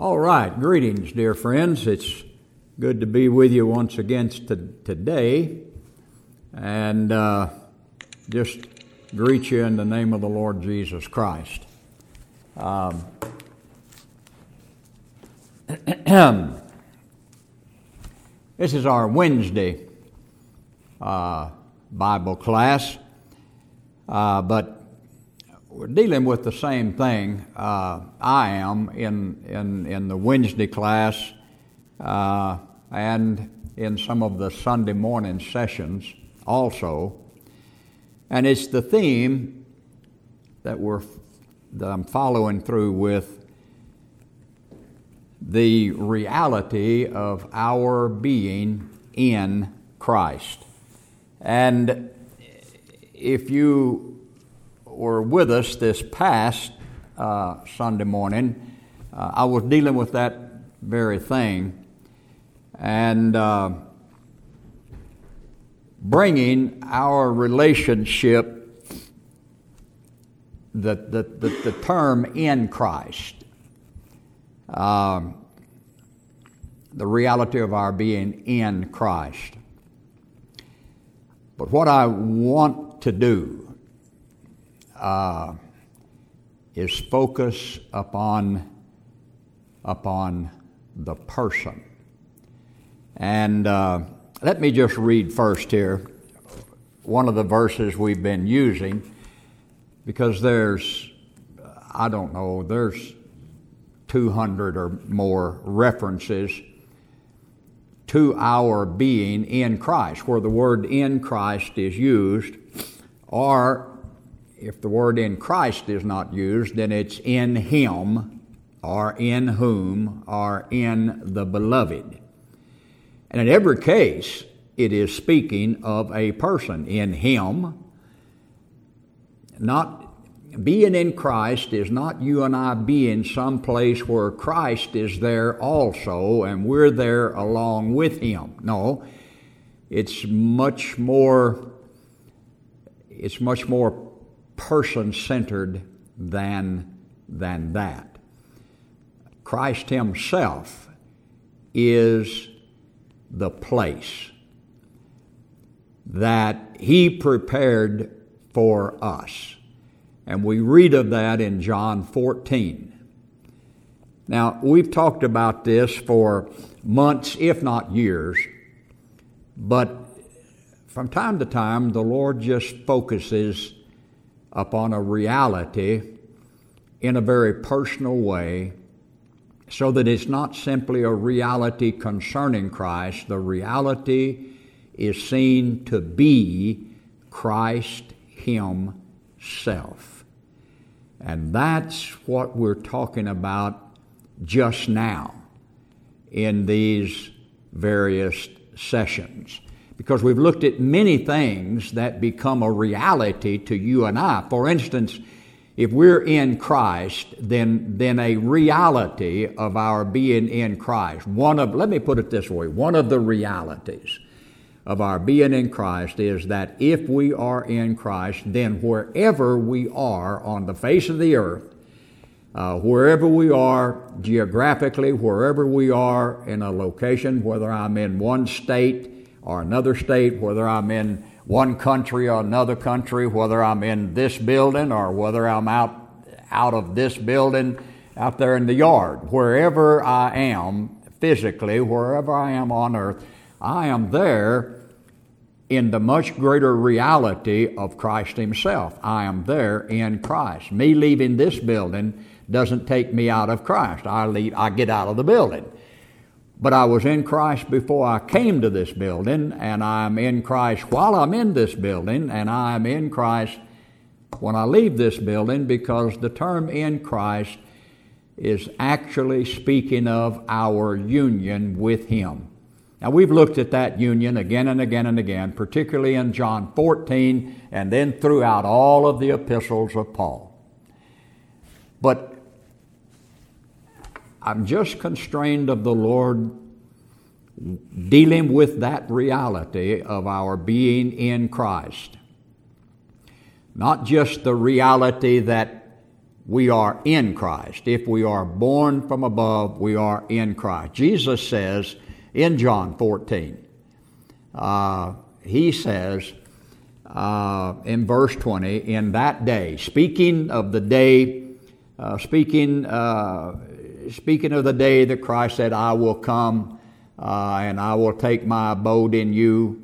All right, greetings, dear friends. It's good to be with you once again to, today, and uh, just greet you in the name of the Lord Jesus Christ. Um, this is our Wednesday uh, Bible class, uh, but we're dealing with the same thing. Uh, I am in, in, in the Wednesday class uh, and in some of the Sunday morning sessions also. And it's the theme that, we're, that I'm following through with the reality of our being in Christ. And if you were with us this past uh, Sunday morning, uh, I was dealing with that very thing and uh, bringing our relationship, the, the, the, the term in Christ, um, the reality of our being in Christ. But what I want to do uh, is focus upon, upon the person. And uh, let me just read first here one of the verses we've been using because there's, I don't know, there's 200 or more references to our being in Christ, where the word in Christ is used, or if the word in Christ is not used, then it's in Him, or in whom, or in the beloved. And in every case, it is speaking of a person in Him. Not being in Christ is not you and I being someplace where Christ is there also and we're there along with Him. No, it's much more. It's much more person centered than, than that. Christ Himself is the place that He prepared for us. And we read of that in John 14. Now, we've talked about this for months, if not years, but from time to time, the Lord just focuses upon a reality in a very personal way so that it's not simply a reality concerning Christ. The reality is seen to be Christ Himself. And that's what we're talking about just now in these various sessions because we've looked at many things that become a reality to you and I. For instance, if we're in Christ, then, then a reality of our being in Christ, one of, let me put it this way, one of the realities of our being in Christ is that if we are in Christ, then wherever we are on the face of the earth, uh, wherever we are geographically, wherever we are in a location, whether I'm in one state, or another state, whether I'm in one country or another country, whether I'm in this building or whether I'm out out of this building out there in the yard. Wherever I am physically, wherever I am on earth, I am there in the much greater reality of Christ Himself. I am there in Christ. Me leaving this building doesn't take me out of Christ. I leave, I get out of the building. But I was in Christ before I came to this building, and I'm in Christ while I'm in this building, and I'm in Christ when I leave this building because the term in Christ is actually speaking of our union with Him. Now, we've looked at that union again and again and again, particularly in John 14 and then throughout all of the epistles of Paul. But I'm just constrained of the Lord dealing with that reality of our being in Christ. Not just the reality that we are in Christ. If we are born from above, we are in Christ. Jesus says in John 14, uh, he says uh, in verse 20, in that day, speaking of the day, uh, speaking, uh, speaking of the day that Christ said, I will come uh, and I will take my abode in you.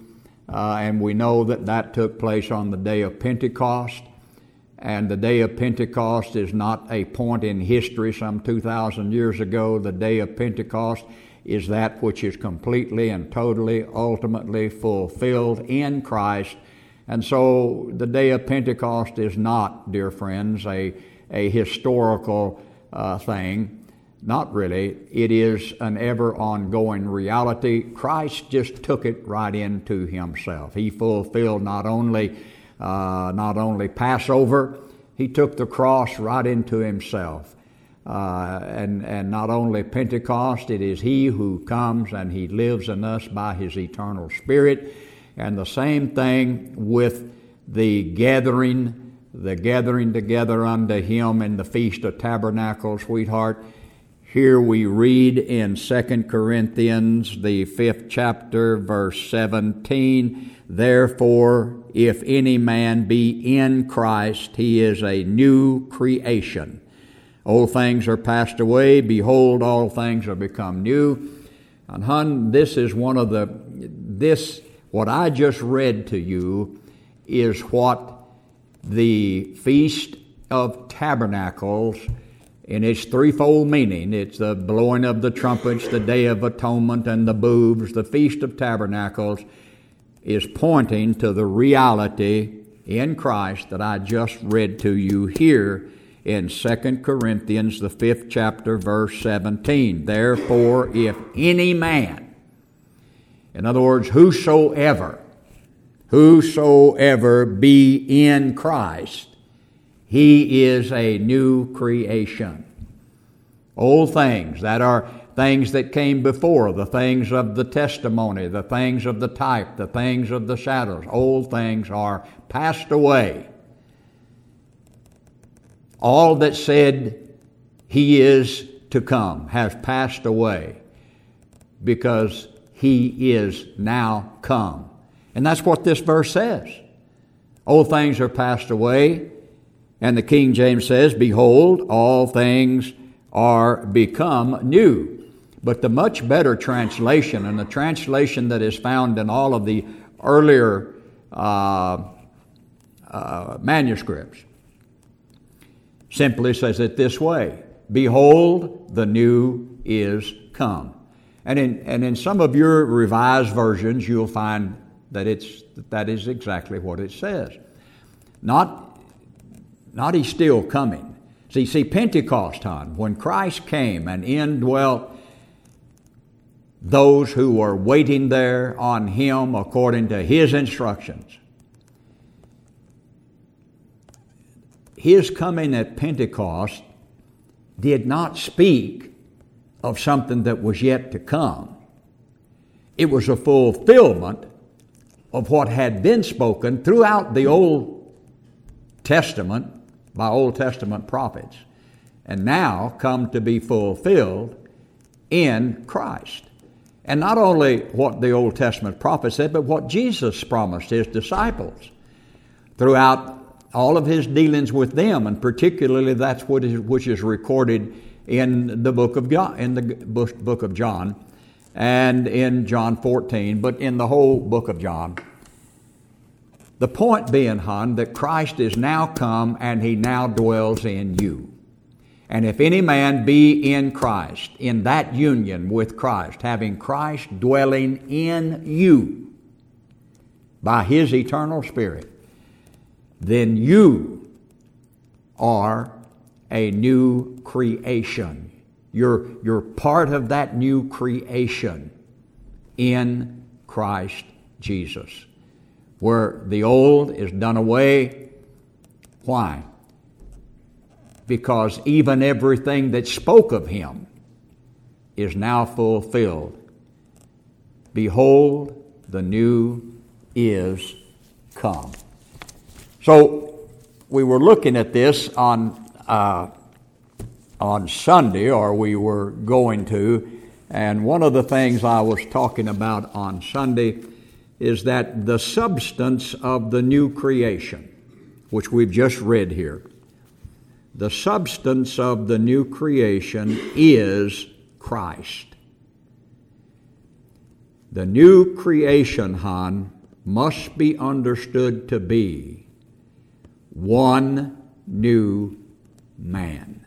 Uh, and we know that that took place on the day of Pentecost. And the day of Pentecost is not a point in history some 2,000 years ago. The day of Pentecost is that which is completely and totally, ultimately fulfilled in Christ. And so the day of Pentecost is not, dear friends, a, a historical uh, thing. Not really. It is an ever ongoing reality. Christ just took it right into himself. He fulfilled not only, uh, not only Passover, he took the cross right into himself. Uh, and, and not only Pentecost, it is He who comes and He lives in us by His eternal Spirit. And the same thing with the gathering, the gathering together unto Him in the Feast of Tabernacles, sweetheart. Here we read in 2 Corinthians, the fifth chapter, verse 17, Therefore, if any man be in Christ, he is a new creation. Old things are passed away. Behold, all things are become new. And hun, this is one of the, this, what I just read to you is what the Feast of Tabernacles in its threefold meaning. It's the blowing of the trumpets, the Day of Atonement, and the booths. The Feast of Tabernacles is pointing to the reality in Christ that I just read to you here in 2 Corinthians, the fifth chapter, verse 17. Therefore, if any man, in other words, whosoever, whosoever be in Christ, he is a new creation. Old things that are things that came before, the things of the testimony, the things of the type, the things of the shadows, old things are passed away all that said he is to come has passed away because he is now come. And that's what this verse says. Old things are passed away, and the King James says, Behold, all things are become new. But the much better translation, and the translation that is found in all of the earlier uh, uh, manuscripts, simply says it this way Behold, the new is come. And in, and in some of your revised versions, you'll find that, it's, that is exactly what it says. Not, not he's still coming. See, see, Pentecost time, when Christ came and indwelt those who were waiting there on him according to his instructions. his coming at Pentecost did not speak of something that was yet to come. It was a fulfillment of what had been spoken throughout the Old Testament by Old Testament prophets, and now come to be fulfilled in Christ. And not only what the Old Testament prophets said, but what Jesus promised his disciples throughout all of his dealings with them, and particularly that's what is, which is recorded in the book of John, in the book of John, and in John 14, but in the whole book of John. The point being, hon, that Christ is now come and he now dwells in you. And if any man be in Christ, in that union with Christ, having Christ dwelling in you by his eternal Spirit, then you are a new creation. You're, you're part of that new creation in Christ Jesus. Where the old is done away. Why? Because even everything that spoke of him is now fulfilled. Behold, the new is come. So we were looking at this on uh, on Sunday, or we were going to, and one of the things I was talking about on Sunday is that the substance of the new creation, which we've just read here, the substance of the new creation is Christ. The new creation, Han, must be understood to be one new man.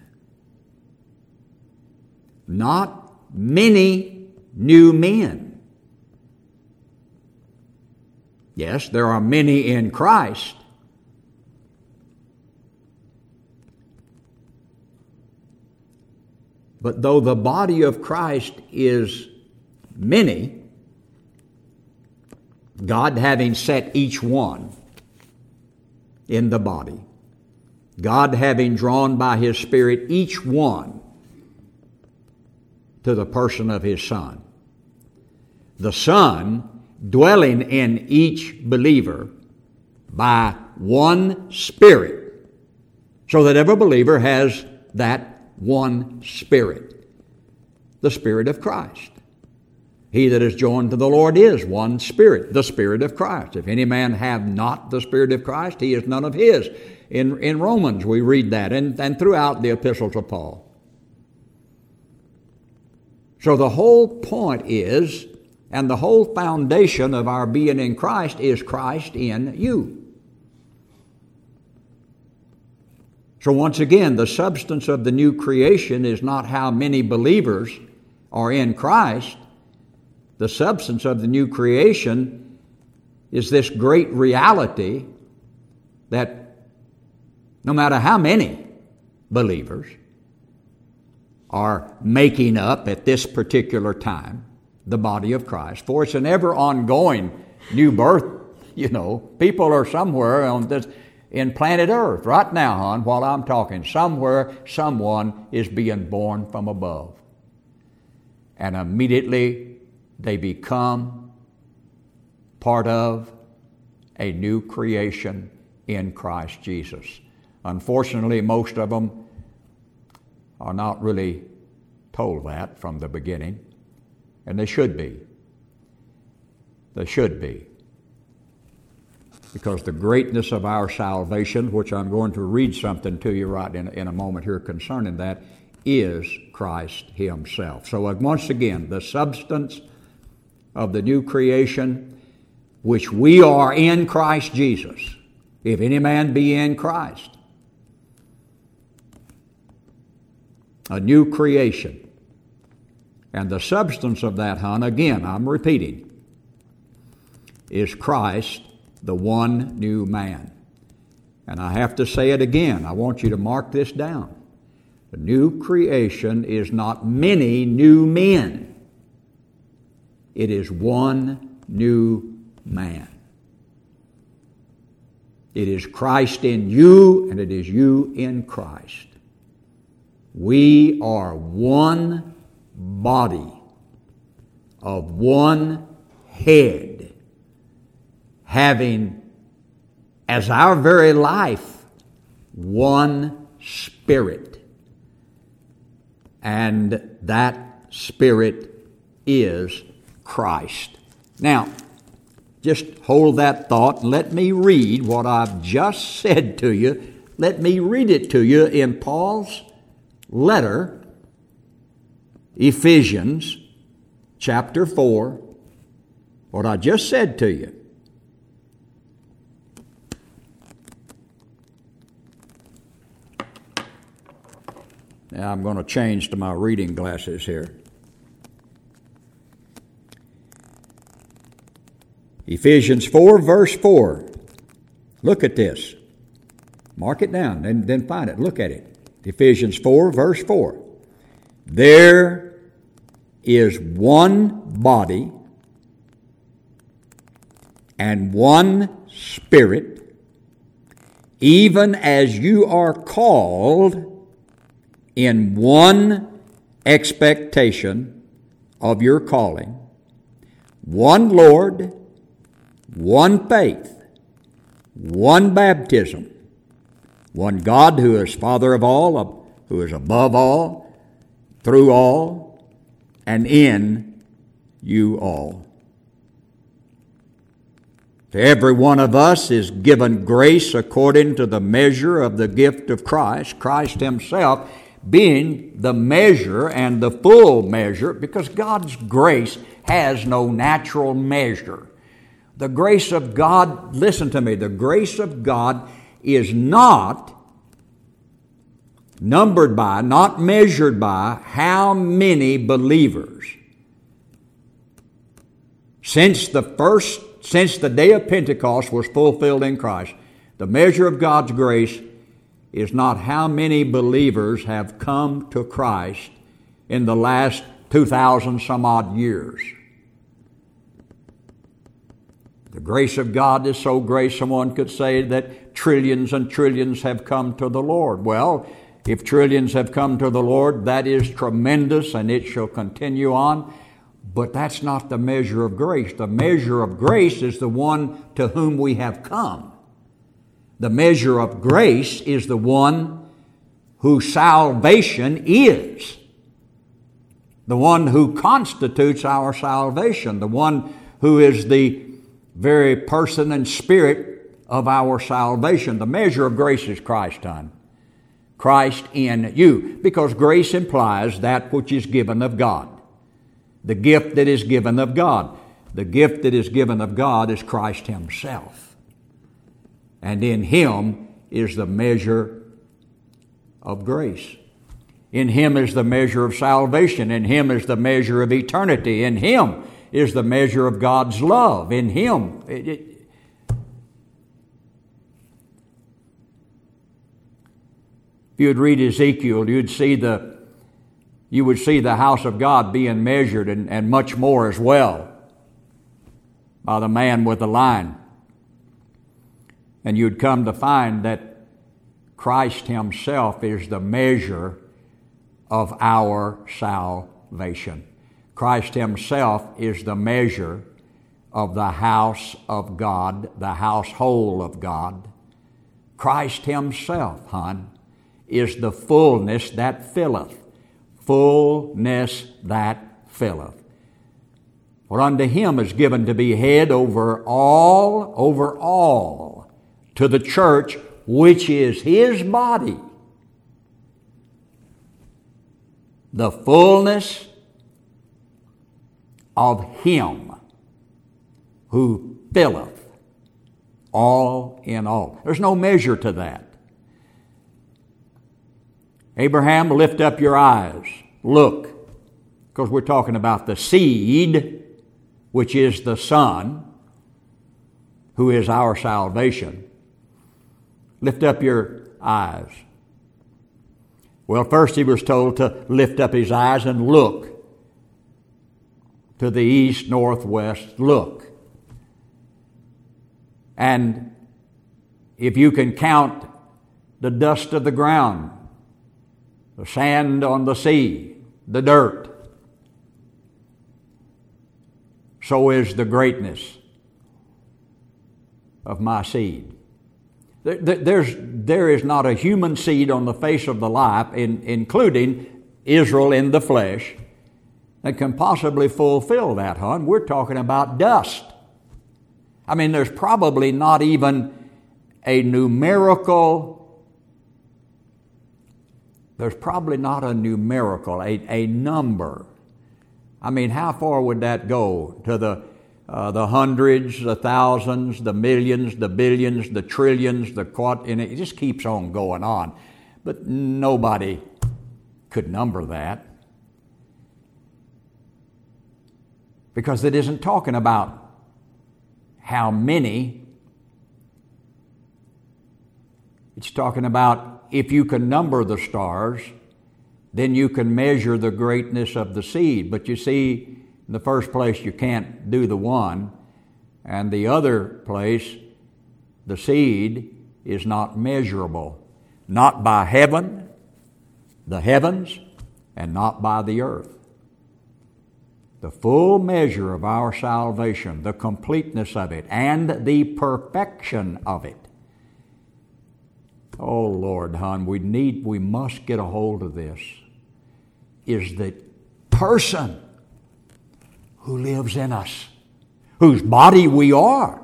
Not many new men. Yes, there are many in Christ. But though the body of Christ is many, God having set each one in the body, God having drawn by His Spirit each one to the person of His Son, the Son dwelling in each believer by one Spirit, so that every believer has that one Spirit, the Spirit of Christ. He that is joined to the Lord is one Spirit, the Spirit of Christ. If any man have not the Spirit of Christ, he is none of his. In, in Romans, we read that, and, and throughout the epistles of Paul. So the whole point is, and the whole foundation of our being in Christ is Christ in you. So, once again, the substance of the new creation is not how many believers are in Christ. The substance of the new creation is this great reality that no matter how many believers are making up at this particular time the body of Christ, for it's an ever ongoing new birth. You know, people are somewhere on this in planet Earth right now, hon, while I'm talking. Somewhere, someone is being born from above. And immediately they become part of a new creation in Christ Jesus. Unfortunately, most of them are not really told that from the beginning, and they should be. They should be because the greatness of our salvation, which I'm going to read something to you right in, in a moment here concerning that, is Christ Himself. So, uh, once again, the substance of the new creation, which we are in Christ Jesus, if any man be in Christ, a new creation. And the substance of that, hon, again, I'm repeating, is Christ the one new man. And I have to say it again. I want you to mark this down. The new creation is not many new men, it is one new man. It is Christ in you, and it is you in Christ. We are one body of one head having as our very life one spirit. And that spirit is Christ. Now, just hold that thought and let me read what I've just said to you. Let me read it to you in Paul's letter, Ephesians chapter 4, what I just said to you. Now I'm going to change to my reading glasses here. Ephesians 4, verse 4. Look at this. Mark it down and then find it. Look at it. Ephesians 4, verse 4. There is one body and one spirit, even as you are called in one expectation of your calling, one Lord, one faith, one baptism, One God who is Father of all, who is above all, through all, and in you all. To every one of us is given grace according to the measure of the gift of Christ, Christ Himself being the measure and the full measure, because God's grace has no natural measure. The grace of God, listen to me, the grace of God is not numbered by, not measured by how many believers. Since the first since the day of Pentecost was fulfilled in Christ, the measure of God's grace is not how many believers have come to Christ in the last 2,000 some odd years. The grace of God is so great, someone could say that trillions and trillions have come to the Lord. Well, if trillions have come to the Lord, that is tremendous and it shall continue on. But that's not the measure of grace. The measure of grace is the one to whom we have come. The measure of grace is the one whose salvation is. The one who constitutes our salvation. The one who is the very person and spirit of our salvation. The measure of grace is Christ, son. Christ in you. Because grace implies that which is given of God the gift that is given of God. The gift that is given of God is Christ Himself. And in Him is the measure of grace. In Him is the measure of salvation. In Him is the measure of eternity. In Him is the measure of God's love. In Him. It, it, you would read Ezekiel, you'd see the you would see the house of God being measured and, and much more as well by the man with the line. And you'd come to find that Christ Himself is the measure of our salvation. Christ Himself is the measure of the house of God, the household of God. Christ Himself, hon, is the fullness that filleth fullness that filleth. For unto him is given to be head over all, over all, to the church, which is his body. The fullness of him who filleth all in all. There's no measure to that. Abraham, lift up your eyes. Look, because we're talking about the seed, which is the Son, who is our salvation. Lift up your eyes. Well, first he was told to lift up his eyes and look to the east, north, west, look. And if you can count the dust of the ground, the sand on the sea, the dirt. So is the greatness of my seed. There's, there is not a human seed on the face of the life, in, including Israel in the flesh, that can possibly fulfill that, hon. We're talking about dust. I mean, there's probably not even a numerical there's probably not a numerical, a, a number. I mean, how far would that go? To the, uh, the hundreds, the thousands, the millions, the billions, the trillions, the quad, and it just keeps on going on. But nobody could number that. Because it isn't talking about how many, it's talking about if you can number the stars, then you can measure the greatness of the seed. But you see, in the first place, you can't do the one, and the other place, the seed is not measurable, not by heaven, the heavens, and not by the earth. The full measure of our salvation, the completeness of it, and the perfection of it oh Lord, hon, we need, we must get a hold of this, is the person who lives in us, whose body we are,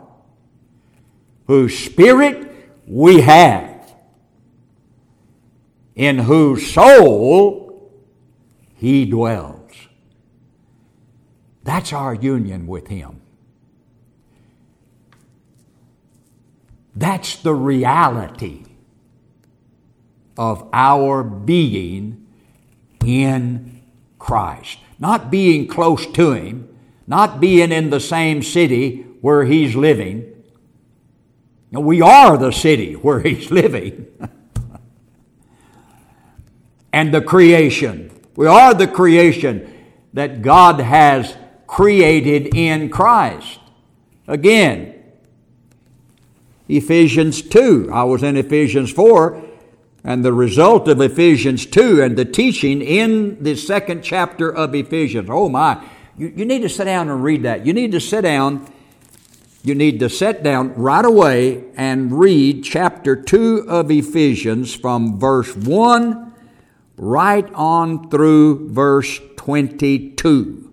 whose spirit we have, in whose soul he dwells. That's our union with him. That's the reality of our being in Christ. Not being close to Him, not being in the same city where He's living. We are the city where He's living. and the creation. We are the creation that God has created in Christ. Again, Ephesians 2. I was in Ephesians 4, and the result of Ephesians 2 and the teaching in the second chapter of Ephesians. Oh my, you, you need to sit down and read that. You need to sit down. You need to sit down right away and read chapter 2 of Ephesians from verse 1 right on through verse 22.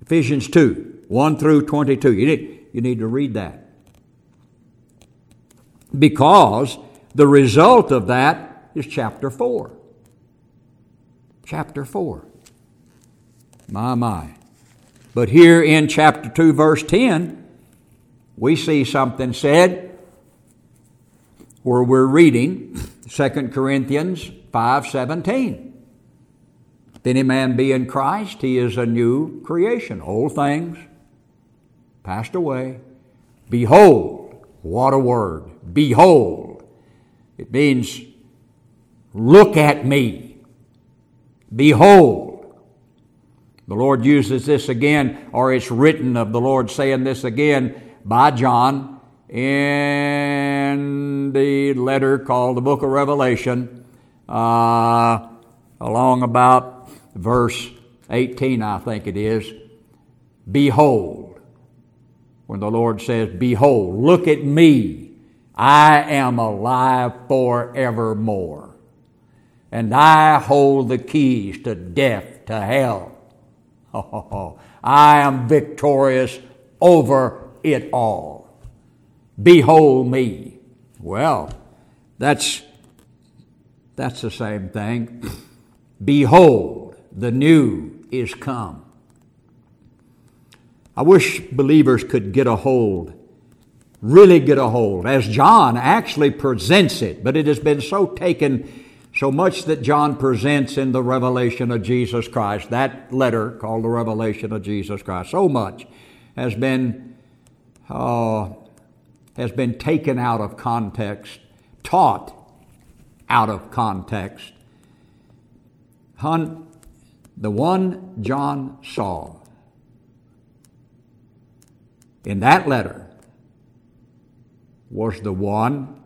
Ephesians 2, 1 through 22. You need, you need to read that because the result of that is chapter 4. Chapter 4. My, my. But here in chapter 2, verse 10, we see something said where we're reading 2 Corinthians 5:17. If any man be in Christ, he is a new creation. Old things passed away. Behold, what a word. Behold. It means, look at me. Behold. The Lord uses this again, or it's written of the Lord saying this again by John in the letter called the Book of Revelation, uh, along about verse 18, I think it is. Behold. When the Lord says, Behold, look at me. I am alive forevermore. And I hold the keys to death, to hell. I am victorious over it all. Behold me. Well, that's, that's the same thing. Behold, the new is come. I wish believers could get a hold really get a hold, as John actually presents it, but it has been so taken so much that John presents in the revelation of Jesus Christ, that letter called the revelation of Jesus Christ, so much has been uh, has been taken out of context, taught out of context. Hun, the one John saw in that letter was the one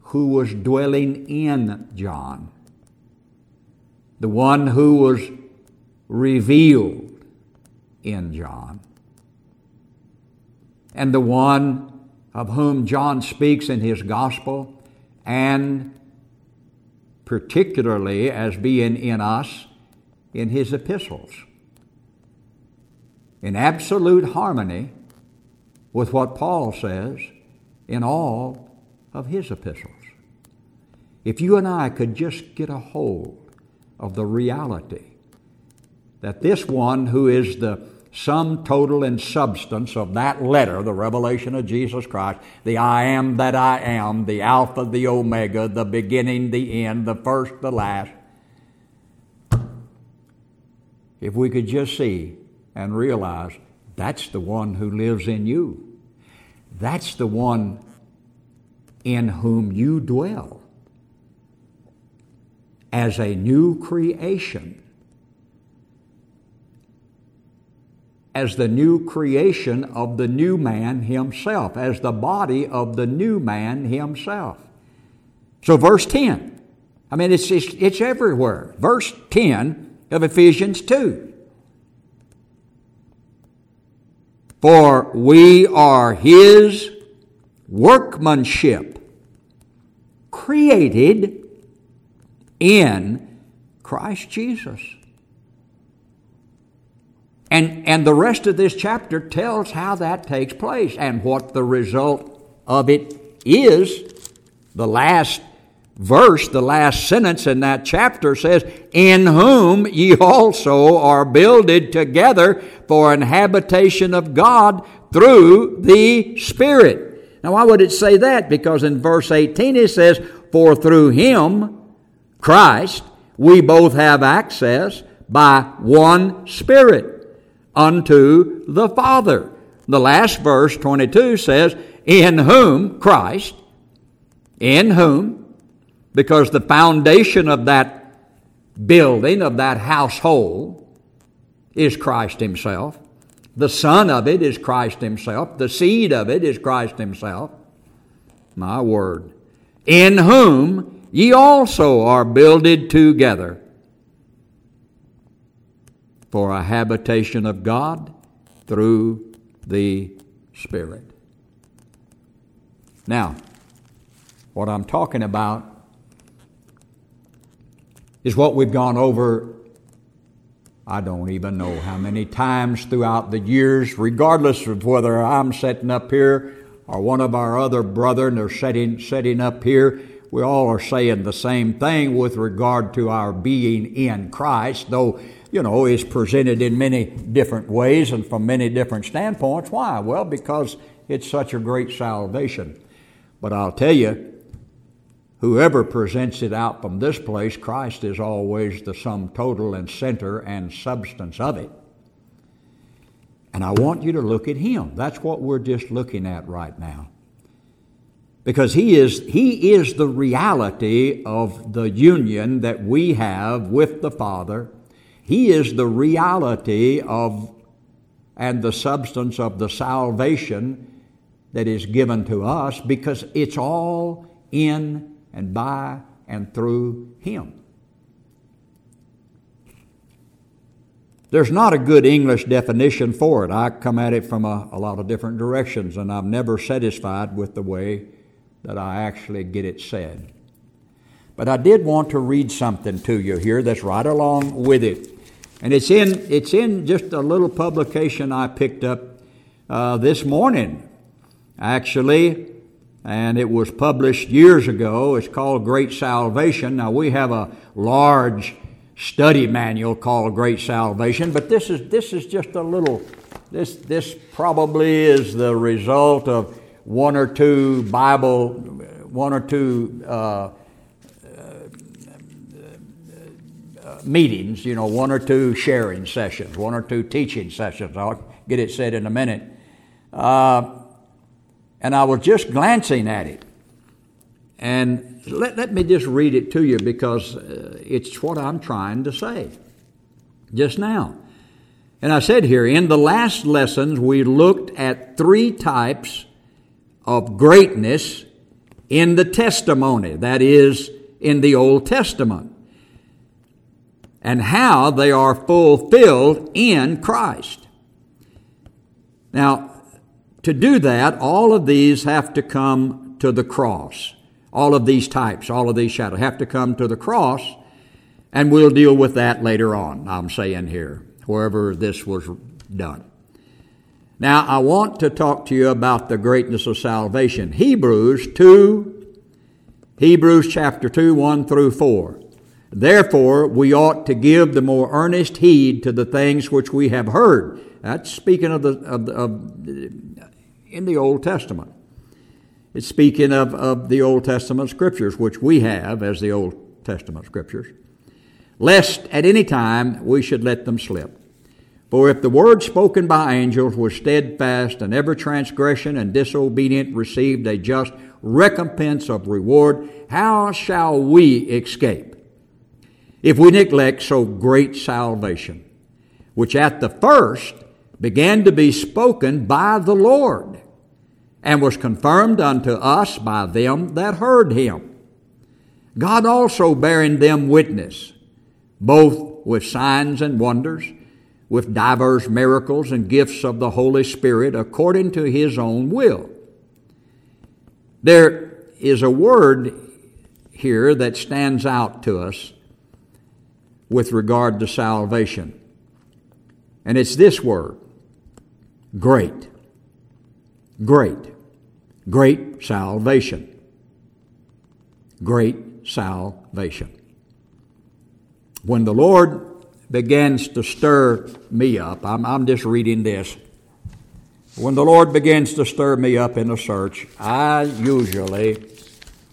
who was dwelling in John, the one who was revealed in John, and the one of whom John speaks in his gospel, and particularly as being in us in his epistles. In absolute harmony with what Paul says in all of his epistles. If you and I could just get a hold of the reality that this one who is the sum total and substance of that letter, the revelation of Jesus Christ, the I am that I am, the Alpha, the Omega, the beginning, the end, the first, the last. If we could just see and realize that's the one who lives in you. That's the one in whom you dwell as a new creation. As the new creation of the new man himself, as the body of the new man himself. So, verse 10, I mean, it's, it's, it's everywhere. Verse 10 of Ephesians 2. For we are his workmanship, created in Christ Jesus. And, and the rest of this chapter tells how that takes place and what the result of it is. The last verse, the last sentence in that chapter says, In whom ye also are builded together for an habitation of God through the Spirit. Now, why would it say that? Because in verse 18 it says, For through him, Christ, we both have access by one Spirit unto the Father. The last verse, 22, says, In whom, Christ, in whom, because the foundation of that building, of that household, is Christ Himself. The son of it is Christ Himself. The seed of it is Christ Himself. My word. In whom ye also are builded together for a habitation of God through the Spirit. Now, what I'm talking about is what we've gone over, I don't even know how many times throughout the years, regardless of whether I'm setting up here or one of our other brethren are setting, sitting up here. We all are saying the same thing with regard to our being in Christ, though you know, is presented in many different ways and from many different standpoints. Why? Well, because it's such a great salvation. But I'll tell you, whoever presents it out from this place, Christ is always the sum total and center and substance of it. And I want you to look at Him. That's what we're just looking at right now. Because he is, he is the reality of the union that we have with the Father he is the reality of and the substance of the salvation that is given to us because it's all in and by and through Him. There's not a good English definition for it. I come at it from a, a, lot of different directions, and I'm never satisfied with the way that I actually get it said. But I did want to read something to you here that's right along with it. And it's in, it's in just a little publication I picked up uh, this morning, actually, and it was published years ago. It's called Great Salvation. Now, we have a large study manual called Great Salvation, but this is, this is just a little, this, this probably is the result of one or two Bible, one or two uh, meetings, you know, one or two sharing sessions, one or two teaching sessions. I'll get it said in a minute. Uh, and I was just glancing at it. And let, let me just read it to you because uh, it's what I'm trying to say just now. And I said here, in the last lessons, we looked at three types of greatness in the testimony, that is, in the Old Testament and how they are fulfilled in Christ. Now, to do that, all of these have to come to the cross. All of these types, all of these shadows have to come to the cross, and we'll deal with that later on, I'm saying here, wherever this was done. Now, I want to talk to you about the greatness of salvation. Hebrews 2, Hebrews chapter 2, 1 through 4. Therefore, we ought to give the more earnest heed to the things which we have heard. That's speaking of the, of, of in the Old Testament. It's speaking of, of the Old Testament scriptures, which we have as the Old Testament scriptures, lest at any time we should let them slip. For if the word spoken by angels was steadfast, and every transgression and disobedient received a just recompense of reward, how shall we escape? if we neglect so great salvation, which at the first began to be spoken by the Lord, and was confirmed unto us by them that heard him. God also bearing them witness, both with signs and wonders, with divers miracles and gifts of the Holy Spirit according to his own will. There is a word here that stands out to us with regard to salvation. And it's this word great. Great. Great salvation. Great salvation. When the Lord begins to stir me up, I'm, I'm just reading this. When the Lord begins to stir me up in a search, I usually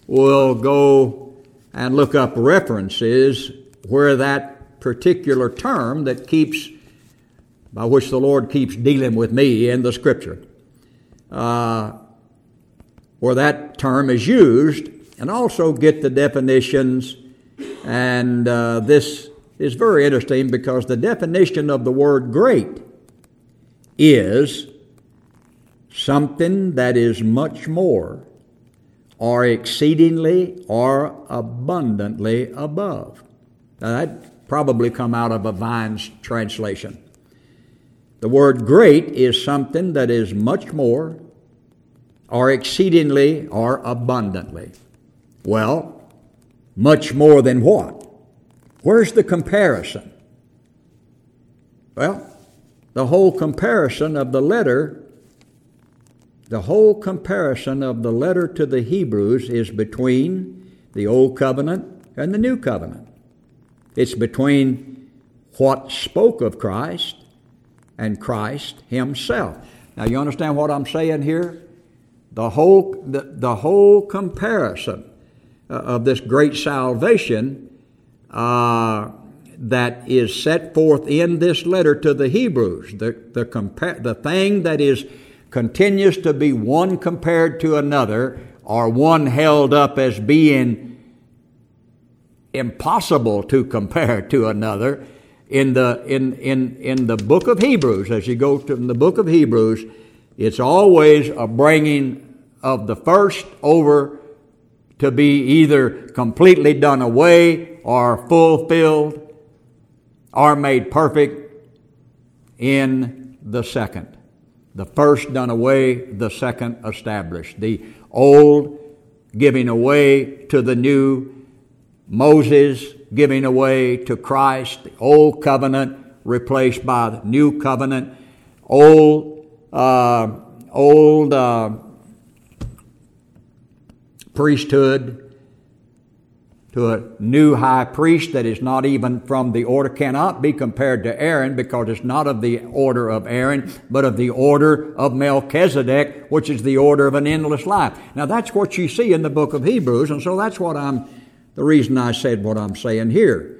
will go and look up references where that particular term that keeps, by which the Lord keeps dealing with me in the Scripture, uh, where that term is used, and also get the definitions. And uh, this is very interesting because the definition of the word great is something that is much more or exceedingly or abundantly above. Now that probably come out of a Vine's translation. The word great is something that is much more or exceedingly or abundantly. Well, much more than what? Where's the comparison? Well, the whole comparison of the letter, the whole comparison of the letter to the Hebrews is between the Old Covenant and the New Covenant. It's between what spoke of Christ and Christ Himself. Now, you understand what I'm saying here? The whole, the, the whole comparison uh, of this great salvation uh, that is set forth in this letter to the Hebrews. The, the, compa- the thing that is continues to be one compared to another, or one held up as being impossible to compare to another. In the, in, in, in the book of Hebrews, as you go to the book of Hebrews, it's always a bringing of the first over to be either completely done away or fulfilled or made perfect in the second. The first done away, the second established. The old giving away to the new, Moses giving away to Christ, the old covenant replaced by the new covenant, old, uh, old uh, priesthood to a new high priest that is not even from the order, cannot be compared to Aaron because it's not of the order of Aaron, but of the order of Melchizedek, which is the order of an endless life. Now that's what you see in the book of Hebrews, and so that's what I'm, the reason I said what I'm saying here.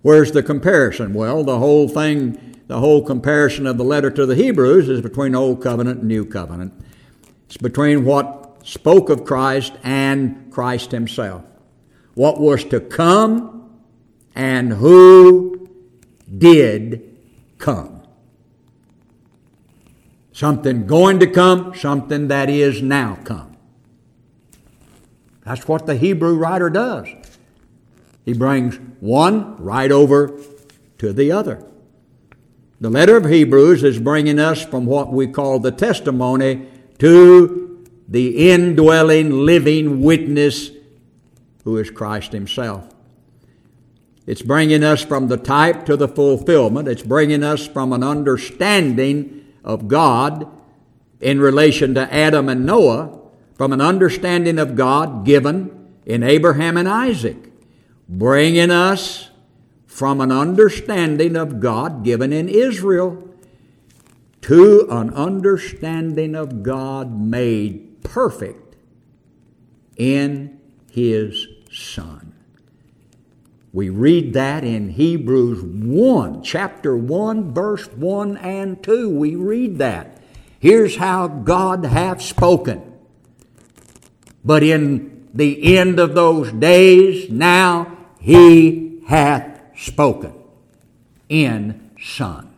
Where's the comparison? Well, the whole thing, the whole comparison of the letter to the Hebrews is between Old Covenant and New Covenant. It's between what spoke of Christ and Christ Himself. What was to come and who did come. Something going to come, something that is now come. That's what the Hebrew writer does. He brings one right over to the other. The letter of Hebrews is bringing us from what we call the testimony to the indwelling, living witness who is Christ Himself. It's bringing us from the type to the fulfillment. It's bringing us from an understanding of God in relation to Adam and Noah, from an understanding of God given in Abraham and Isaac, bringing us from an understanding of God given in Israel to an understanding of God made perfect in his Son. We read that in Hebrews 1, chapter 1, verse 1 and 2. We read that. Here's how God hath spoken. But in the end of those days, now he hath spoken in Son.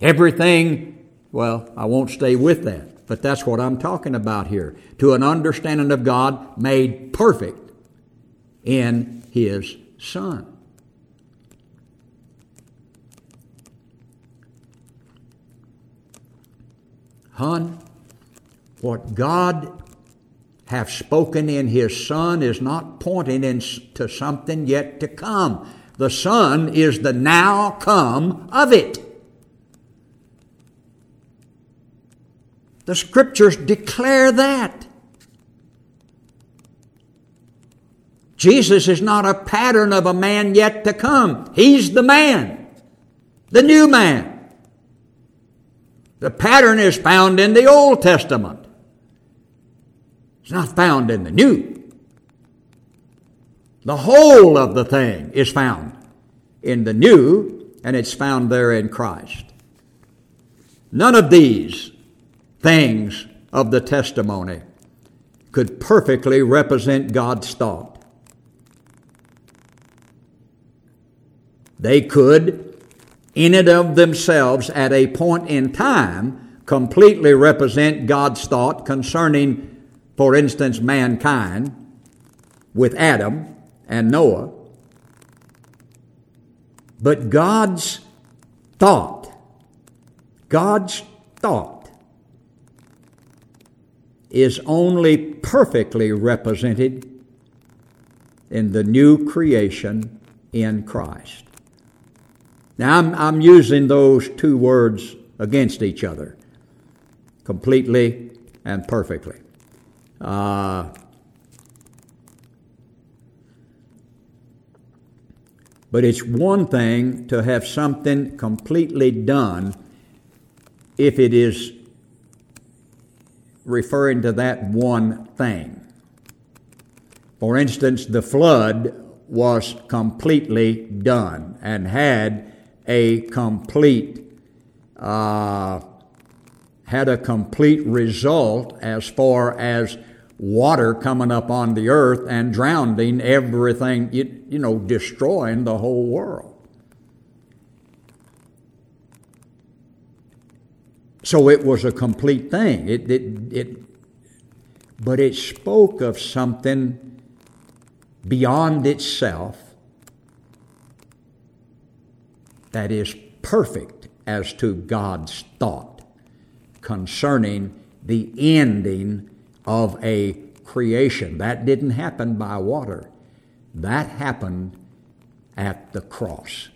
Everything, well, I won't stay with that. But that's what I'm talking about here. To an understanding of God made perfect in His Son. Hun, what God hath spoken in his Son is not pointing into something yet to come. The Son is the now come of it. The Scriptures declare that. Jesus is not a pattern of a man yet to come. He's the man, the new man. The pattern is found in the Old Testament. It's not found in the New. The whole of the thing is found in the New, and it's found there in Christ. None of these things of the testimony could perfectly represent God's thought. They could, in and of themselves, at a point in time, completely represent God's thought concerning for instance, mankind with Adam and Noah. But God's thought, God's thought is only perfectly represented in the new creation in Christ. Now, I'm, I'm using those two words against each other completely and perfectly. Uh, but it's one thing to have something completely done if it is referring to that one thing. For instance, the flood was completely done and had a complete uh, had a complete result as far as water coming up on the earth and drowning everything, you, you know, destroying the whole world. So it was a complete thing. It, it, it, but it spoke of something beyond itself that is perfect as to God's thought concerning the ending of a creation. That didn't happen by water, that happened at the cross.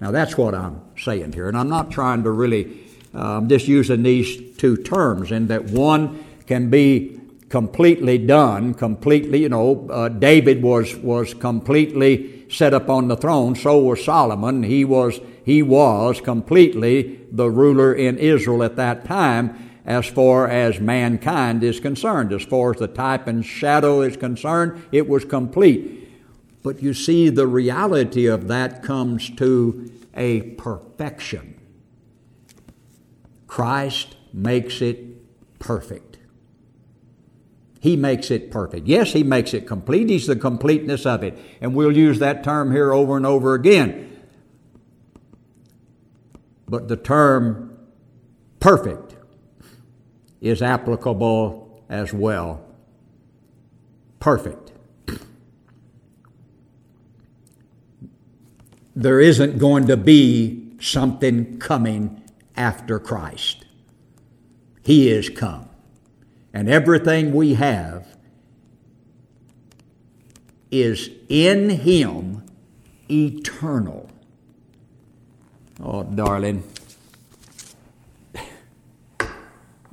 Now, that's what I'm saying here, and I'm not trying to really, uh, I'm just using these two terms, in that one can be completely done, completely, you know, uh, David was, was completely set up on the throne, so was Solomon. He was, he was completely the ruler in Israel at that time as far as mankind is concerned. As far as the type and shadow is concerned, it was complete. But you see, the reality of that comes to a perfection. Christ makes it perfect. He makes it perfect. Yes, He makes it complete. He's the completeness of it. And we'll use that term here over and over again. But the term perfect is applicable as well. Perfect. There isn't going to be something coming after Christ. He is come. And everything we have is in Him eternal. Oh, darling.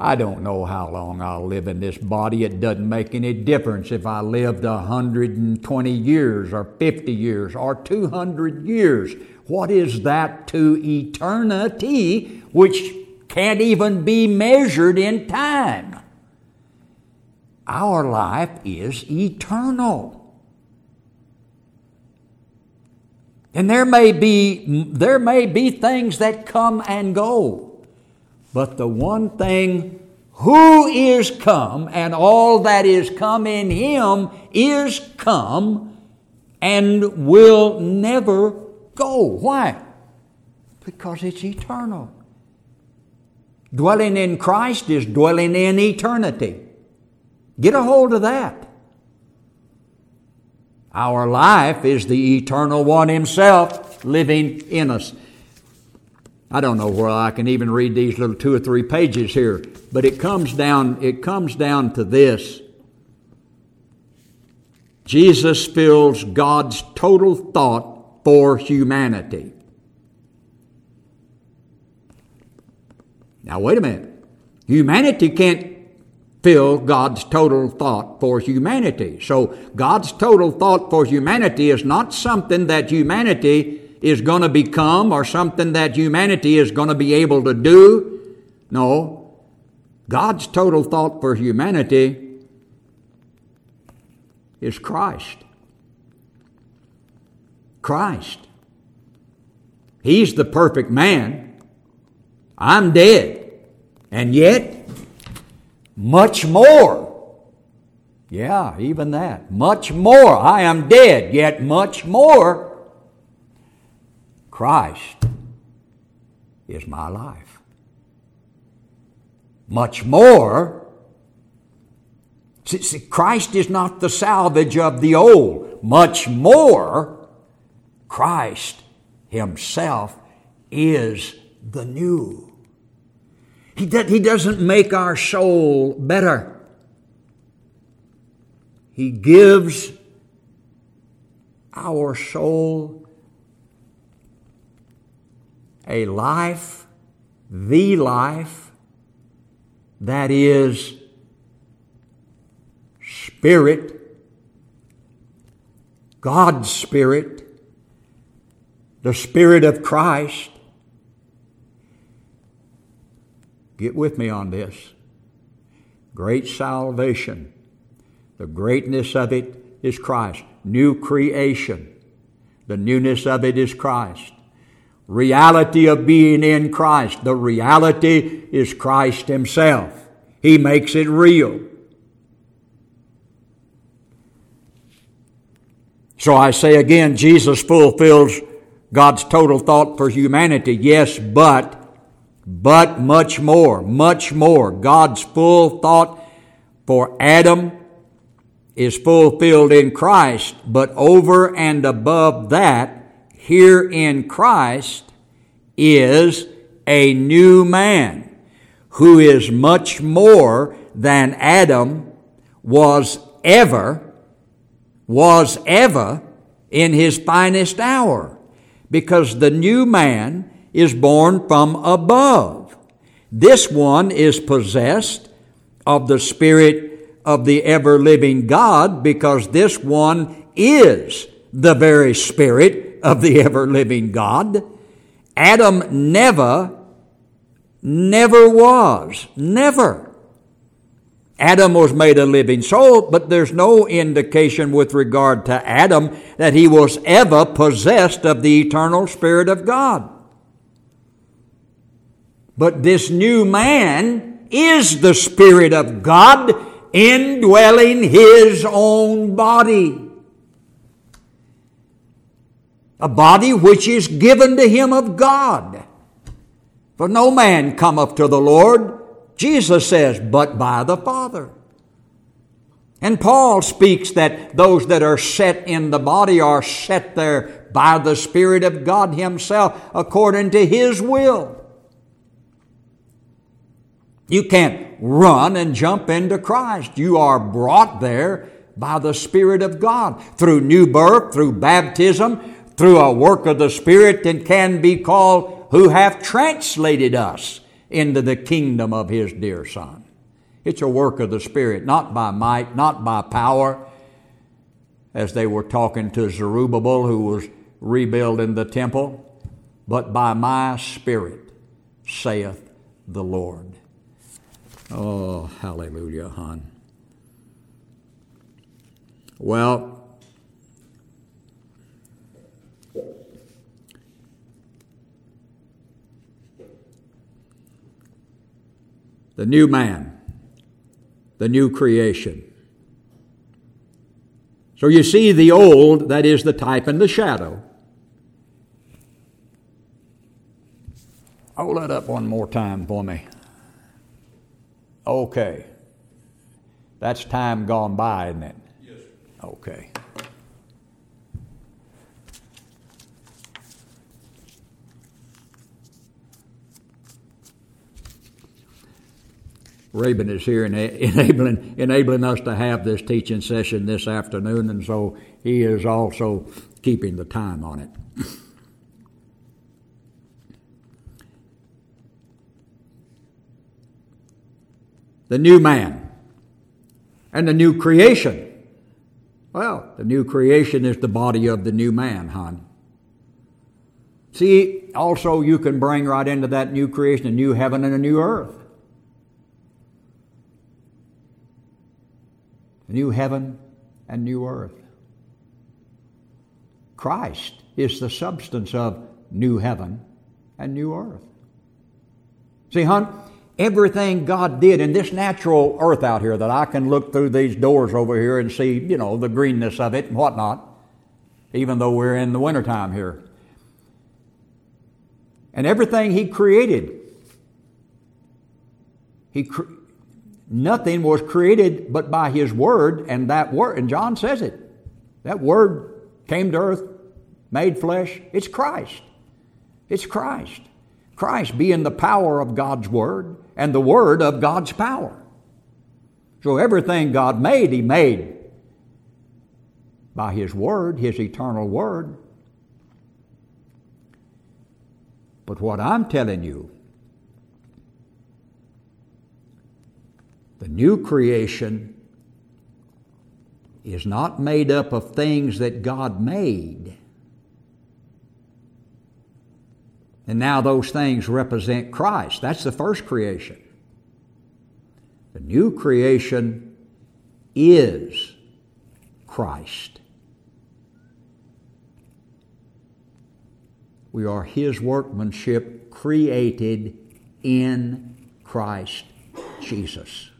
I don't know how long I'll live in this body. It doesn't make any difference if I lived 120 years or 50 years or 200 years. What is that to eternity, which can't even be measured in time? Our life is eternal. And there may be, there may be things that come and go. But the one thing who is come and all that is come in him is come and will never go. Why? Because it's eternal. Dwelling in Christ is dwelling in eternity. Get a hold of that. Our life is the eternal one Himself living in us. I don't know where I can even read these little two or three pages here, but it comes down, it comes down to this. Jesus fills God's total thought for humanity. Now, wait a minute. Humanity can't fill God's total thought for humanity. So, God's total thought for humanity is not something that humanity is going to become or something that humanity is going to be able to do. No. God's total thought for humanity is Christ. Christ. He's the perfect man. I'm dead. And yet, much more. Yeah, even that. Much more. I am dead, yet much more. Christ is my life. Much more. See, Christ is not the salvage of the old. Much more, Christ Himself is the new. He, do, he doesn't make our soul better. He gives our soul a life, the life, that is Spirit, God's Spirit, the Spirit of Christ, Get with me on this. Great salvation. The greatness of it is Christ. New creation. The newness of it is Christ. Reality of being in Christ. The reality is Christ Himself. He makes it real. So I say again, Jesus fulfills God's total thought for humanity. Yes, but but much more, much more. God's full thought for Adam is fulfilled in Christ, but over and above that, here in Christ is a new man who is much more than Adam was ever, was ever in his finest hour. Because the new man is born from above. This one is possessed of the Spirit of the ever living God because this one is the very Spirit of the ever living God. Adam never, never was. Never. Adam was made a living soul, but there's no indication with regard to Adam that he was ever possessed of the eternal Spirit of God. But this new man is the Spirit of God indwelling his own body. A body which is given to him of God. For no man cometh to the Lord, Jesus says, but by the Father. And Paul speaks that those that are set in the body are set there by the Spirit of God Himself according to His will. You can't run and jump into Christ. You are brought there by the Spirit of God through new birth, through baptism, through a work of the Spirit, and can be called who have translated us into the kingdom of His dear Son. It's a work of the Spirit, not by might, not by power, as they were talking to Zerubbabel, who was rebuilding the temple, but by my Spirit, saith the Lord. Oh, hallelujah, hon. Well, the new man, the new creation. So you see, the old, that is the type and the shadow. Hold that up one more time for me. Okay. That's time gone by, isn't it? Yes. Okay. Rabin is here and enabling, enabling us to have this teaching session this afternoon, and so he is also keeping the time on it. the new man and the new creation. Well, the new creation is the body of the new man, hon. See, also you can bring right into that new creation a new heaven and a new earth. A new heaven and new earth. Christ is the substance of new heaven and new earth. See, hon, everything God did in this natural earth out here that I can look through these doors over here and see, you know, the greenness of it and whatnot, even though we're in the wintertime here. And everything He created, He cre- nothing was created but by His Word, and that Word, and John says it, that Word came to earth, made flesh. It's Christ. It's Christ. Christ being the power of God's Word and the Word of God's power. So everything God made, He made by His Word, His eternal Word. But what I'm telling you, the new creation is not made up of things that God made. And now those things represent Christ. That's the first creation. The new creation is Christ. We are His workmanship created in Christ Jesus.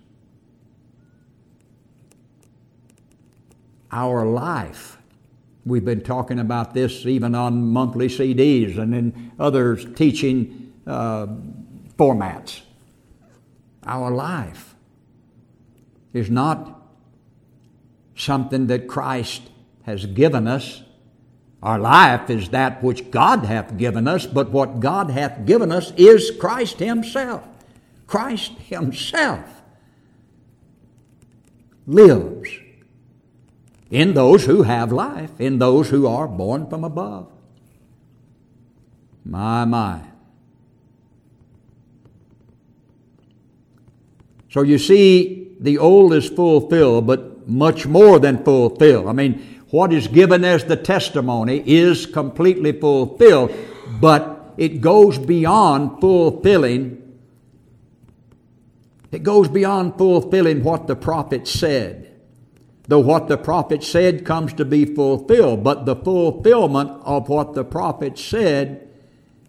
Our life We've been talking about this even on monthly CDs and in other teaching uh, formats. Our life is not something that Christ has given us. Our life is that which God hath given us, but what God hath given us is Christ Himself. Christ Himself lives in those who have life, in those who are born from above. My, my. So you see, the old is fulfilled, but much more than fulfilled. I mean, what is given as the testimony is completely fulfilled, but it goes beyond fulfilling. It goes beyond fulfilling what the prophet said though what the prophet said comes to be fulfilled. But the fulfillment of what the prophet said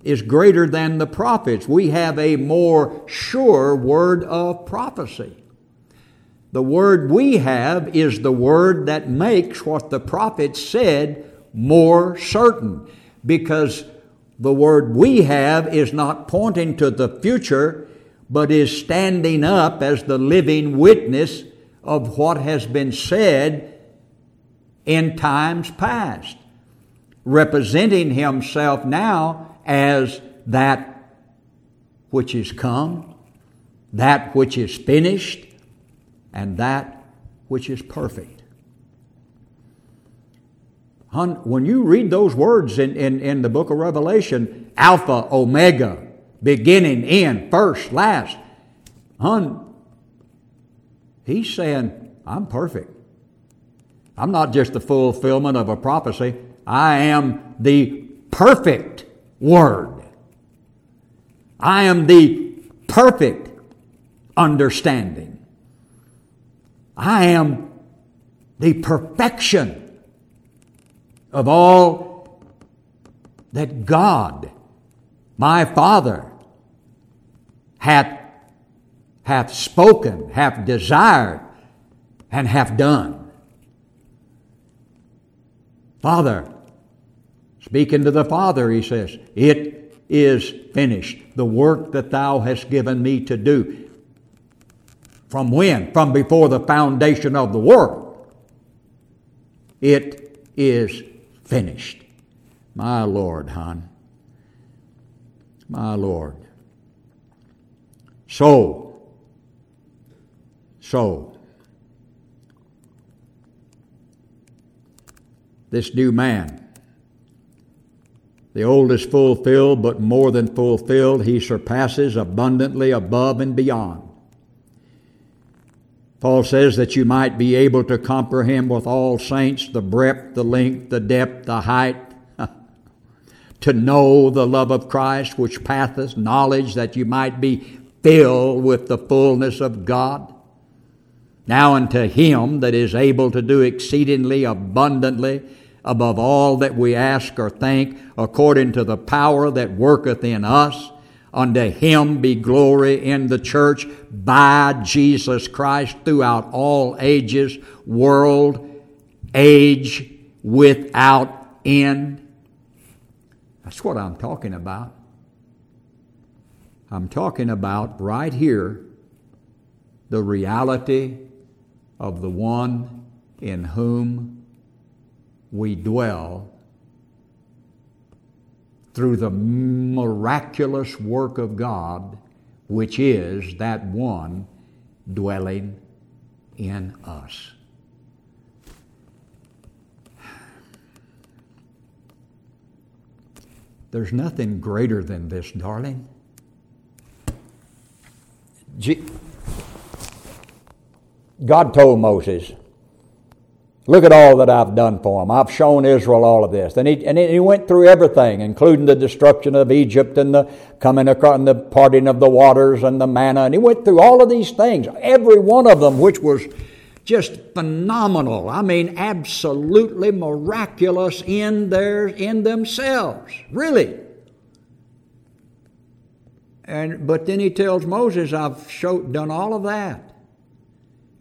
is greater than the prophets. We have a more sure word of prophecy. The word we have is the word that makes what the prophet said more certain because the word we have is not pointing to the future, but is standing up as the living witness of what has been said in times past, representing himself now as that which is come, that which is finished, and that which is perfect. When you read those words in, in, in the book of Revelation, Alpha, Omega, beginning, end, first, last, hun, He's saying, I'm perfect. I'm not just the fulfillment of a prophecy, I am the perfect Word. I am the perfect understanding. I am the perfection of all that God, my Father, hath hath spoken, hath desired, and hath done. Father, speaking to the Father, he says, It is finished. The work that thou hast given me to do. From when? From before the foundation of the world. It is finished. My Lord, hon. My Lord. So, So, this new man, the old is fulfilled, but more than fulfilled, he surpasses abundantly above and beyond. Paul says that you might be able to comprehend with all saints the breadth, the length, the depth, the height, to know the love of Christ which passeth knowledge, that you might be filled with the fullness of God. Now unto him that is able to do exceedingly abundantly above all that we ask or think, according to the power that worketh in us, Unto him be glory in the church by Jesus Christ throughout all ages, world, age, without end. That's what I'm talking about. I'm talking about right here the reality of the one in whom we dwell through the miraculous work of God, which is that one dwelling in us. There's nothing greater than this, darling. God told Moses, Look at all that I've done for them. I've shown Israel all of this. And he, and he went through everything, including the destruction of Egypt and the coming across and the parting of the waters and the manna. And he went through all of these things, every one of them, which was just phenomenal. I mean, absolutely miraculous in their in themselves. Really. And but then he tells Moses, I've showed, done all of that.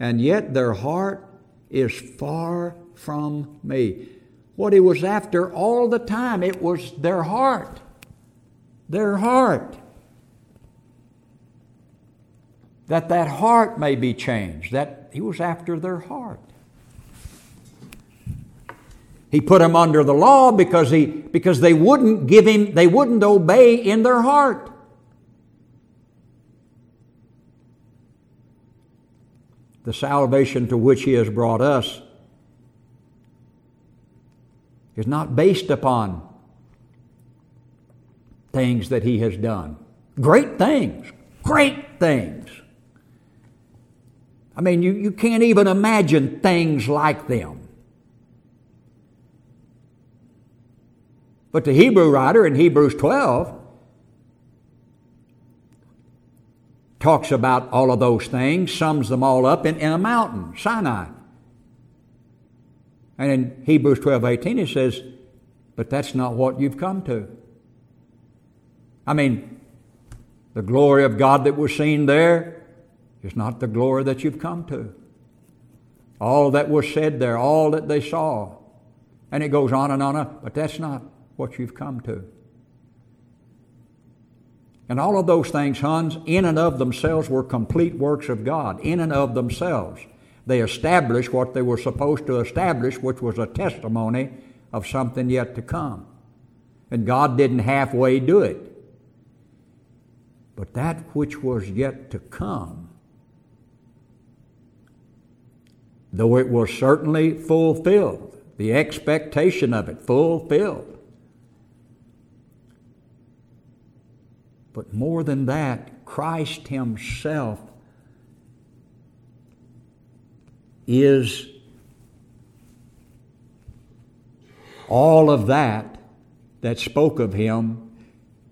And yet their heart is far from me. What he was after all the time, it was their heart. Their heart. That that heart may be changed. That he was after their heart. He put them under the law because he because they wouldn't give him they wouldn't obey in their heart. The salvation to which He has brought us is not based upon things that He has done. Great things, great things. I mean, you, you can't even imagine things like them. But the Hebrew writer in Hebrews 12 talks about all of those things, sums them all up in, in a mountain, Sinai. And in Hebrews 12 18, it says, But that's not what you've come to. I mean, the glory of God that was seen there is not the glory that you've come to. All that was said there, all that they saw. And it goes on and on, but that's not what you've come to. And all of those things, Huns, in and of themselves were complete works of God, in and of themselves. They established what they were supposed to establish, which was a testimony of something yet to come. And God didn't halfway do it. But that which was yet to come, though it was certainly fulfilled, the expectation of it fulfilled, But more than that, Christ Himself is all of that that spoke of Him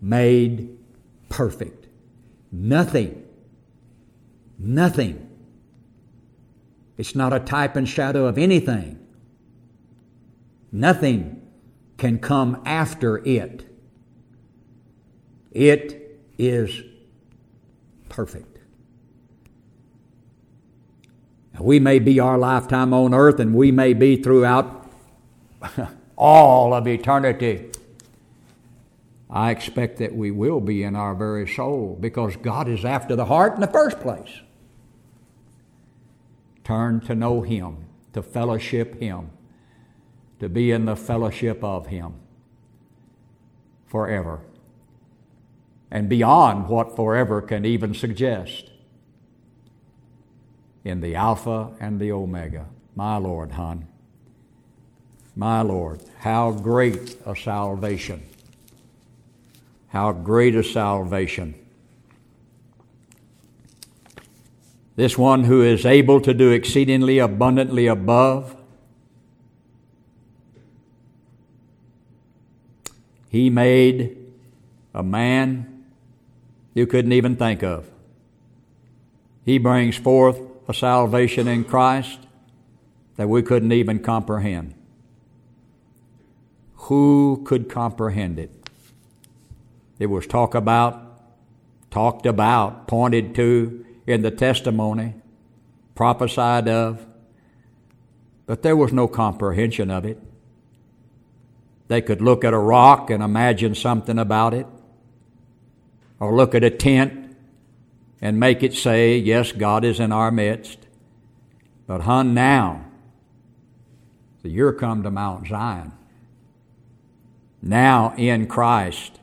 made perfect. Nothing, nothing. It's not a type and shadow of anything. Nothing can come after it. It is perfect. Now, we may be our lifetime on earth, and we may be throughout all of eternity. I expect that we will be in our very soul because God is after the heart in the first place. Turn to know Him, to fellowship Him, to be in the fellowship of Him forever and beyond what forever can even suggest. in the Alpha and the Omega. My Lord, hon. My Lord, how great a salvation. How great a salvation. This one who is able to do exceedingly abundantly above. He made a man you couldn't even think of. He brings forth a salvation in Christ that we couldn't even comprehend. Who could comprehend it? It was talked about, talked about, pointed to, in the testimony, prophesied of, but there was no comprehension of it. They could look at a rock and imagine something about it, or look at a tent and make it say, Yes, God is in our midst. But, hun, now, so you're come to Mount Zion. Now in Christ,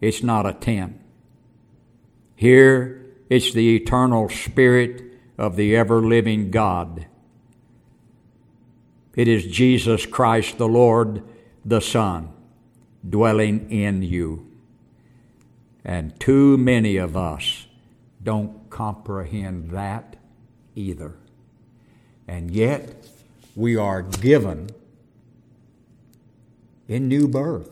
it's not a tent. Here it's the eternal Spirit of the ever living God. It is Jesus Christ the Lord, the Son, dwelling in you. And too many of us don't comprehend that either. And yet, we are given in new birth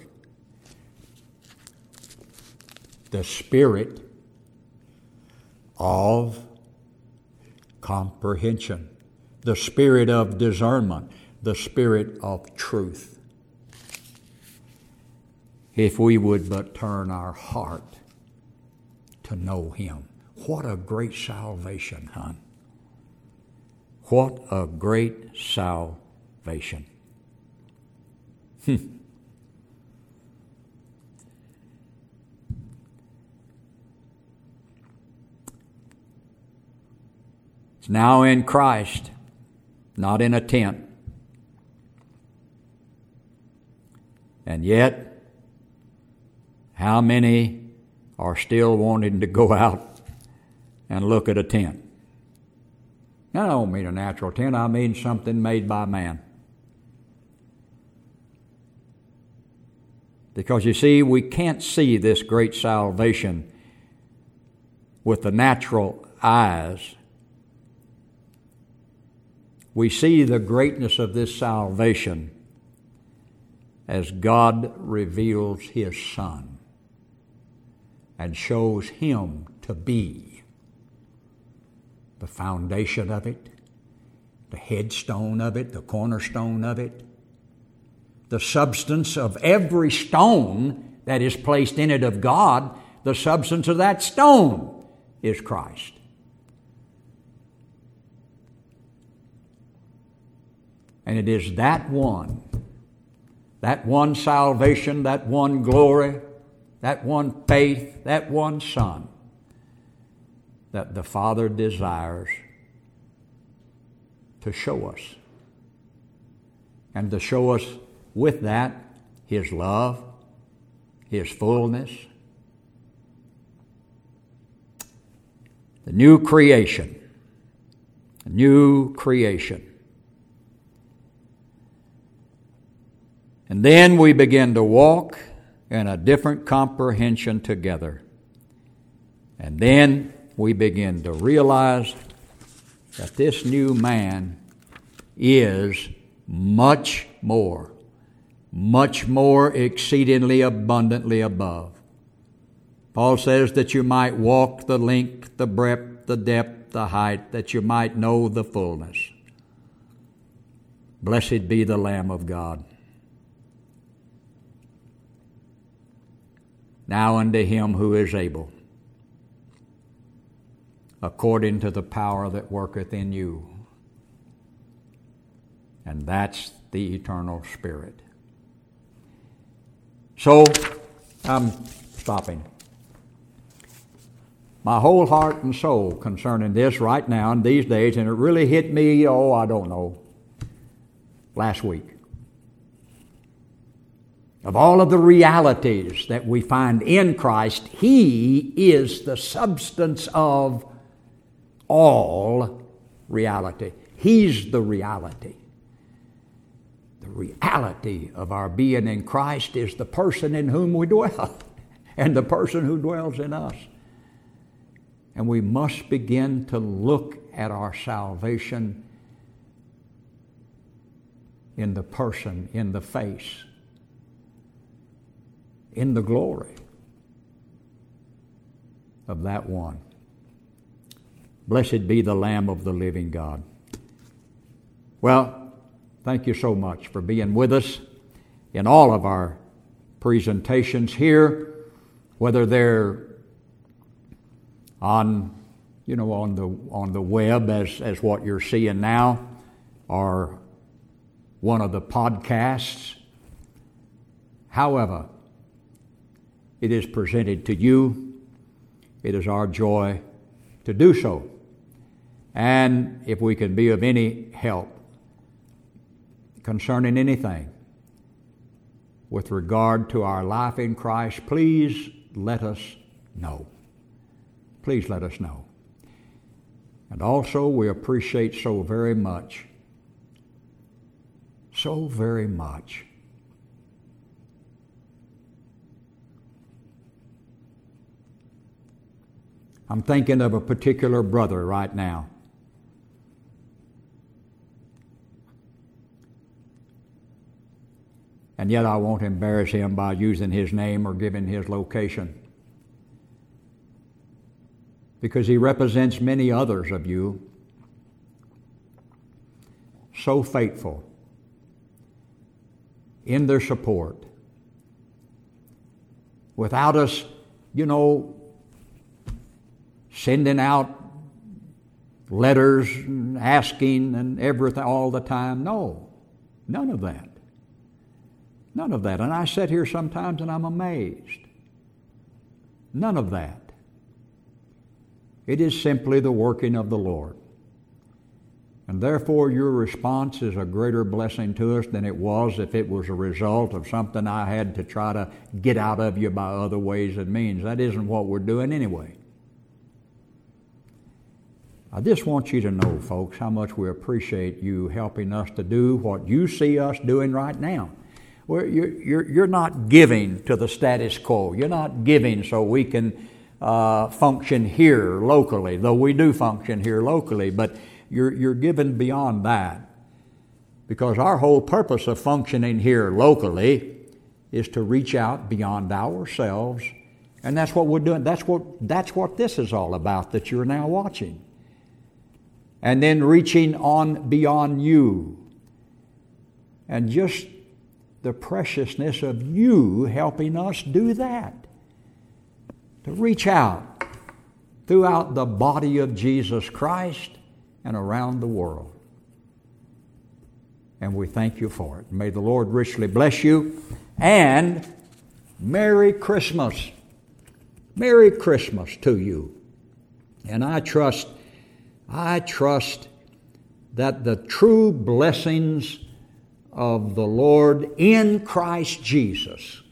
the Spirit of comprehension, the spirit of discernment, the spirit of truth. If we would but turn our heart to know Him. What a great salvation, hon. What a great salvation. Hmm. It's now in Christ, not in a tent. And yet, how many are still wanting to go out and look at a tent? Now, I don't mean a natural tent, I mean something made by man. Because you see, we can't see this great salvation with the natural eyes we see the greatness of this salvation as God reveals His Son and shows Him to be the foundation of it, the headstone of it, the cornerstone of it, the substance of every stone that is placed in it of God, the substance of that stone is Christ. And it is that one, that one salvation, that one glory, that one faith, that one Son that the Father desires to show us. And to show us with that His love, His fullness, the new creation, a new creation. And then we begin to walk in a different comprehension together. And then we begin to realize that this new man is much more, much more exceedingly abundantly above. Paul says that you might walk the length, the breadth, the depth, the height, that you might know the fullness. Blessed be the Lamb of God. Now unto him who is able, according to the power that worketh in you. And that's the eternal Spirit. So, I'm stopping. My whole heart and soul concerning this right now in these days, and it really hit me, oh, I don't know, last week of all of the realities that we find in Christ, He is the substance of all reality. He's the reality. The reality of our being in Christ is the person in whom we dwell and the person who dwells in us. And we must begin to look at our salvation in the person, in the face, in the glory of that one. Blessed be the Lamb of the living God. Well, thank you so much for being with us in all of our presentations here, whether they're on, you know, on the on the web as, as what you're seeing now, or one of the podcasts. However, it is presented to you. It is our joy to do so. And if we can be of any help concerning anything with regard to our life in Christ, please let us know. Please let us know. And also, we appreciate so very much, so very much I'm thinking of a particular brother right now. And yet I won't embarrass him by using his name or giving his location. Because he represents many others of you. So faithful in their support. Without us, you know, sending out letters and asking and everything all the time. No, none of that. None of that. And I sit here sometimes and I'm amazed. None of that. It is simply the working of the Lord. And therefore, your response is a greater blessing to us than it was if it was a result of something I had to try to get out of you by other ways and means. That isn't what we're doing anyway. I just want you to know, folks, how much we appreciate you helping us to do what you see us doing right now. Well, You're, you're, you're not giving to the status quo. You're not giving so we can uh, function here locally, though we do function here locally, but you're, you're giving beyond that. Because our whole purpose of functioning here locally is to reach out beyond ourselves, and that's what we're doing. That's what, that's what this is all about that you're now watching and then reaching on beyond you. And just the preciousness of you helping us do that. To reach out throughout the body of Jesus Christ and around the world. And we thank you for it. May the Lord richly bless you. And Merry Christmas. Merry Christmas to you. And I trust I trust that the true blessings of the Lord in Christ Jesus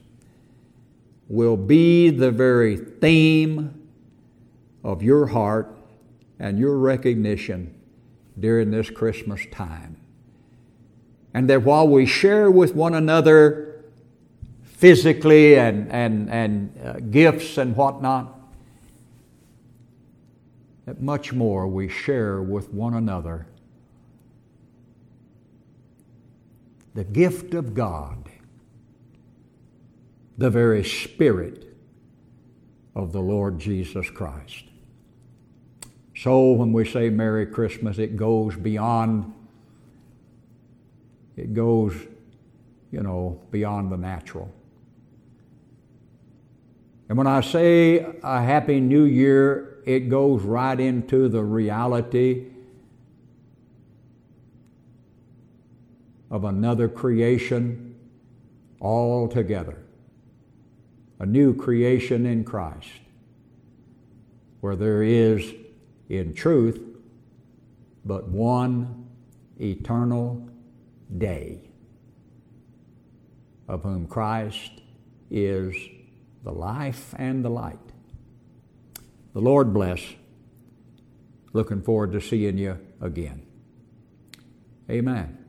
will be the very theme of your heart and your recognition during this Christmas time. And that while we share with one another physically and, and, and uh, gifts and whatnot, that much more we share with one another the gift of God, the very Spirit of the Lord Jesus Christ. So when we say Merry Christmas, it goes beyond, it goes, you know, beyond the natural. And when I say a Happy New Year, it goes right into the reality of another creation altogether. A new creation in Christ, where there is, in truth, but one eternal day, of whom Christ is the life and the light. The Lord bless Looking forward to seeing you again. Amen.